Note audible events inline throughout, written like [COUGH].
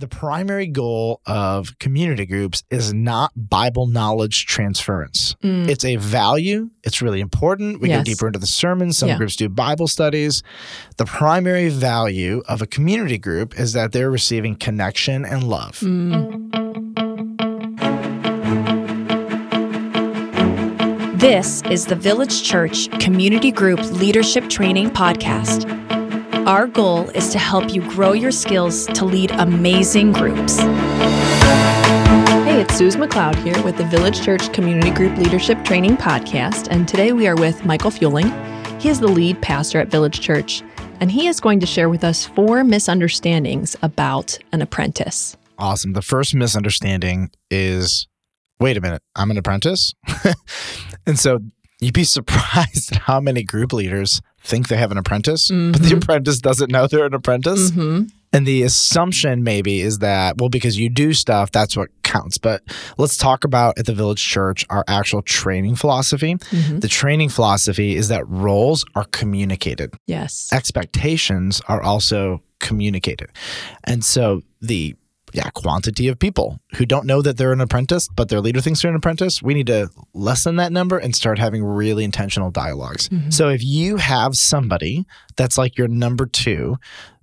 the primary goal of community groups is not Bible knowledge transference. Mm. It's a value. It's really important. We Yes. go deeper into the sermons. Some Yeah. groups do Bible studies. The primary value of a community group is that they're receiving connection and love. Mm. This is the Village Church Community Group Leadership Training Podcast. Our goal is to help you grow your skills to lead amazing groups. Hey, it's Suze McLeod here with the Village Church Community Group Leadership Training Podcast, and today we are with Michael Fueling. He is the lead pastor at Village Church, and he is going to share with us four misunderstandings about an apprentice. Awesome. The first misunderstanding is wait a minute, I'm an apprentice. [LAUGHS] and so you'd be [LAUGHS] surprised at how many group leaders think they have an apprentice, but the Mhm. apprentice doesn't know they're an apprentice. Mm-hmm. And the assumption maybe is that, well, because you do stuff, that's what counts. But let's talk about at the Village Church our actual training philosophy. Mm-hmm. The training philosophy is that roles are communicated, Yes. expectations are also communicated. And so the yeah, quantity of people who don't know that they're an apprentice, but their leader thinks they're an apprentice, we need to lessen that number and start having really intentional dialogues. Mhm. So if you have somebody that's like your number two,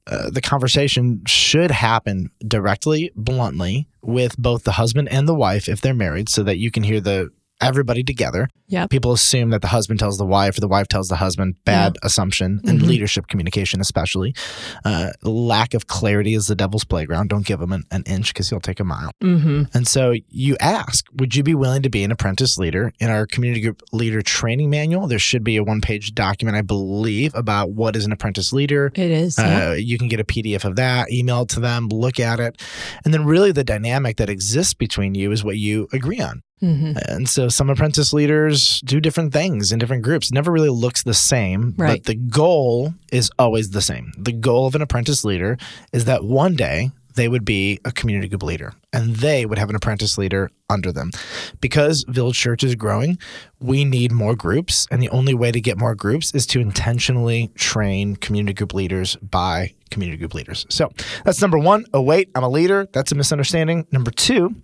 uh, the conversation should happen directly, bluntly, with both the husband and the wife if they're married, so that you can hear the everybody together. Yep. People assume that the husband tells the wife or the wife tells the husband. Bad assumption and Mhm. leadership communication, especially. Uh, lack of clarity is the devil's playground. Don't give him an, an inch because he'll take a mile. Mm-hmm. And so you ask, would you be willing to be an apprentice leader? In our community group leader training manual, there should be a one page document, I believe, about what is an apprentice leader. It is. yeah. Uh, you can get a PDF of that, email it to them, look at it. And then, really, the dynamic that exists between you is what you agree on. Mm-hmm. And so, some apprentice leaders do different things in different groups. It never really looks the same, Right. but the goal is always the same. The goal of an apprentice leader is that one day they would be a community group leader and they would have an apprentice leader under them. Because Village Church is growing, we need more groups. And the only way to get more groups is to intentionally train community group leaders by community group leaders. So that's number one. Oh, wait, I'm a leader. That's a misunderstanding. Number two,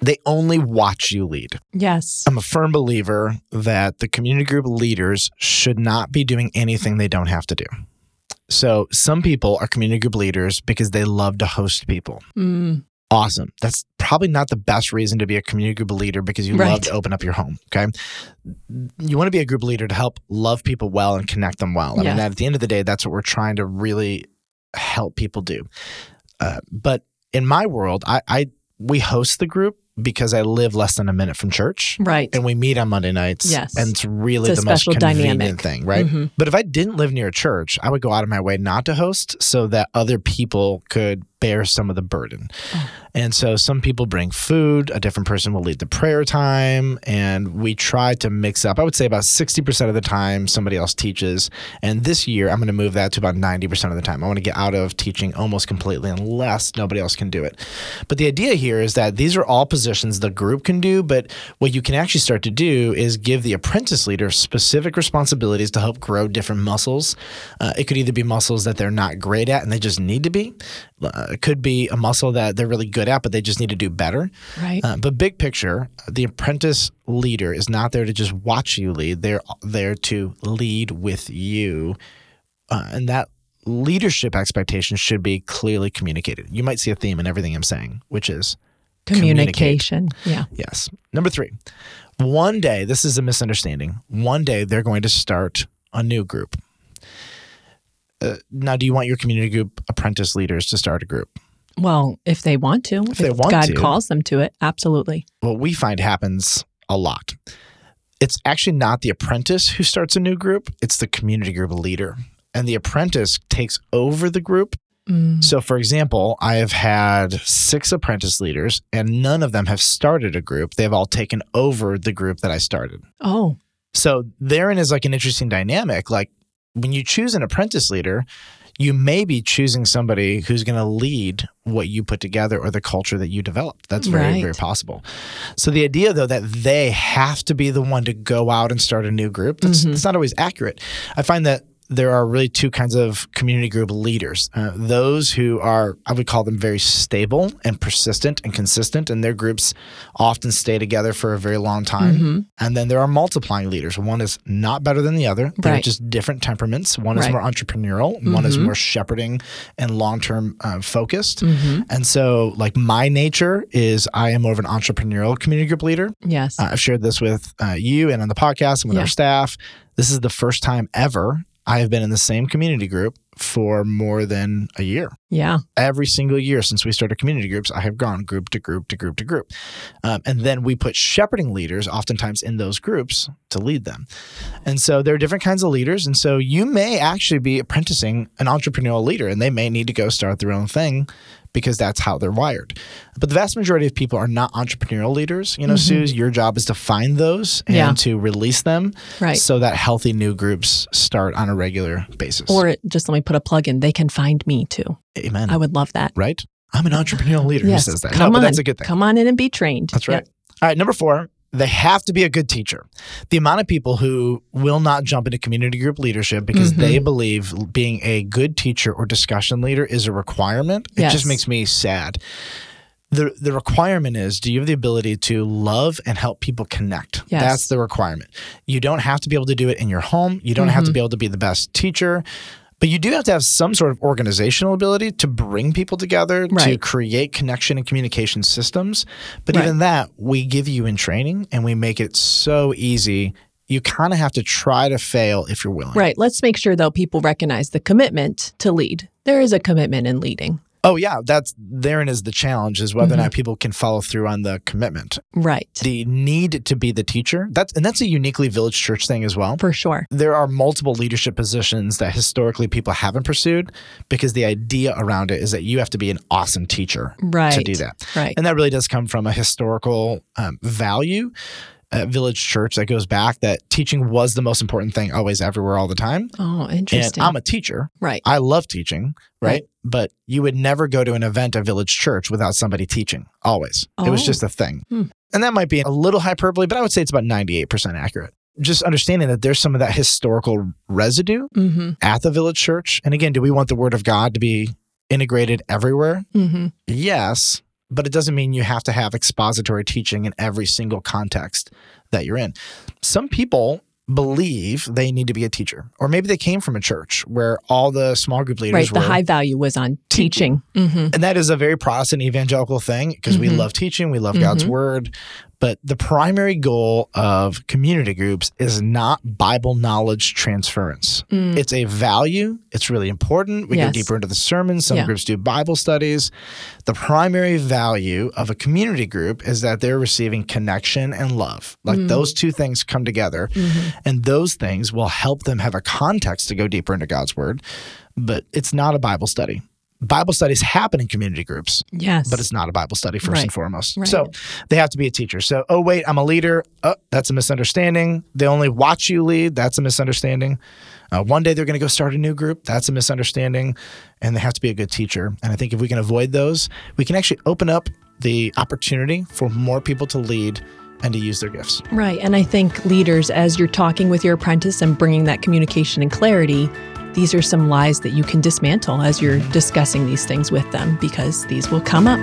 they only watch you lead. Yes. I'm a firm believer that the community group leaders should not be doing anything they don't have to do. So, some people are community group leaders because they love to host people. Mm. Awesome. That's probably not the best reason to be a community group leader because you love to open up your home. Okay. You want to be a group leader to help love people well and connect them well. I Yeah. mean, at the end of the day, that's what we're trying to really help people do. Uh, but in my world, I, I we host the group because I live less than a minute from church Right. and we meet on Monday nights. Yes. And it's really It's the most convenient dynamic. thing, right? Mhm. But if I didn't live near a church, I would go out of my way not to host so that other people could bear some of the burden. Oh. And so some people bring food, a different person will lead the prayer time, and we try to mix up. I would say about 60% of the time somebody else teaches. And this year I'm going to move that to about 90% of the time. I want to get out of teaching almost completely unless nobody else can do it. But the idea here is that these are all positions the group can do, but what you can actually start to do is give the apprentice leader specific responsibilities to help grow different muscles. Uh, it could either be muscles that they're not great at and they just need to be. Uh, it could be a muscle that they're really good at, but they just need to do better. Right. Uh, but big picture, the apprentice leader is not there to just watch you lead. They're there to lead with you. Uh, and that leadership expectation should be clearly communicated. You might see a theme in everything I'm saying, which is. Communication. Yeah. Yes. Number three, one day, this is a misunderstanding. One day they're going to start a new group. Uh, now, do you want your community group apprentice leaders to start a group? Well, if they want to, if, they want God to. calls them to it, absolutely. What we find happens a lot. It's actually not the apprentice who starts a new group, it's the community group leader. And the apprentice takes over the group. Mm. So, for example, I have had six apprentice leaders, and none of them have started a group. They've all taken over the group that I started. Oh, So therein is like an interesting dynamic. Like when you choose an apprentice leader, you may be choosing somebody who's going to lead what you put together or the culture that you developed. That's very, Right. very possible. So the idea, though, that they have to be the one to go out and start a new group, that's, Mhm. that's not always accurate. I find that there are really two kinds of community group leaders. Uh, those who are, I would call them very stable and persistent and consistent, and their groups often stay together for a very long time. Mm-hmm. And then there are multiplying leaders. One is not better than the other. They're Right. just different temperaments. One is more entrepreneurial, one is Mhm. more shepherding and long term uh, focused. Mm-hmm. And so, like, my nature is I am more of an entrepreneurial community group leader. Yes. Uh, I've shared this with uh, you and on the podcast and with Yeah. our staff. This is the first time ever I have been in the same community group for more than a year. yeah. Every single year since we started community groups, I have gone group to group to group to group. Um, and then we put shepherding leaders oftentimes in those groups to lead them. And so there are different kinds of leaders. And so you may actually be apprenticing an entrepreneurial leader and they may need to go start their own thing because that's how they're wired. But the vast majority of people are not entrepreneurial leaders. You know, mm-hmm. Suze, your job is to find those and Yeah. to release them Right. so that healthy new groups start on a regular basis. Or just let me put a plug in. They can find me too. Amen. I would love that. right? I'm an entrepreneurial leader yes. who says that. Come no, on. that's a good thing. Come on in and be trained. That's Yep. right. All right, number four, they have to be a good teacher. The amount of people who will not jump into community group leadership because Mhm. they believe being a good teacher or discussion leader is a requirement, it just makes me sad. The, the requirement is do you have the ability to love and help people connect? Yes. That's the requirement. You don't have to be able to do it in your home. You don't have Mm-hmm. to be able to be the best teacher. But you do have to have some sort of organizational ability to bring people together, to create connection and communication systems. But Right. even that, we give you in training and we make it so easy. You kind of have to try to fail if you're willing. Right. Let's make sure, though, people recognize the commitment to lead. There is a commitment in leading. Oh, yeah. That's therein is the challenge is whether Mm-hmm. or not people can follow through on the commitment. Right. The need to be the teacher. That's and that's a uniquely village church thing as well. For sure. there are multiple leadership positions that historically people haven't pursued because the idea around it is that you have to be an awesome teacher Right. to do that. Right. And that really does come from a historical um, value at Village Church that goes back that teaching was the most important thing always, everywhere, all the time. oh, And interesting. I'm a teacher. right. I love teaching, right? Right. But you would never go to an event at Village Church without somebody teaching, always. It was Oh. just a thing. Hmm. And that might be a little hyperbole, but I would say it's about 98% accurate. Just understanding that there's some of that historical residue mm-hmm. at the Village Church. And again, do we want the Word of God to be integrated everywhere? Mm-hmm. Yes, but it doesn't mean you have to have expository teaching in every single context that you're in. Some people believe they need to be a teacher, or maybe they came from a church where all the small group leaders Right. were. The high value was on teaching. Mm-hmm. and that is a very Protestant evangelical thing because we Mhm. love teaching, we love God's Mhm. word. But the primary goal of community groups is not Bible knowledge transference. Mm. It's a value. It's really important. We Yes. go deeper into the sermons. Some Yeah. groups do Bible studies. The primary value of a community group is that they're receiving connection and love. Like Mm. those two things come together, Mhm. and those things will help them have a context to go deeper into God's word. But it's not a Bible study. Bible studies happen in community groups, Yes. but it's not a Bible study first Right. and foremost. Right. So they have to be a teacher. So, oh, wait, I'm a leader. Oh, that's a misunderstanding. They only watch you lead. That's a misunderstanding. Uh, one day they're going to go start a new group. That's a misunderstanding. And they have to be a good teacher. And I think if we can avoid those, we can actually open up the opportunity for more people to lead and to use their gifts. Right. And I think leaders, as you're talking with your apprentice and bringing that communication and clarity, these are some lies that you can dismantle as you're discussing these things with them because these will come up.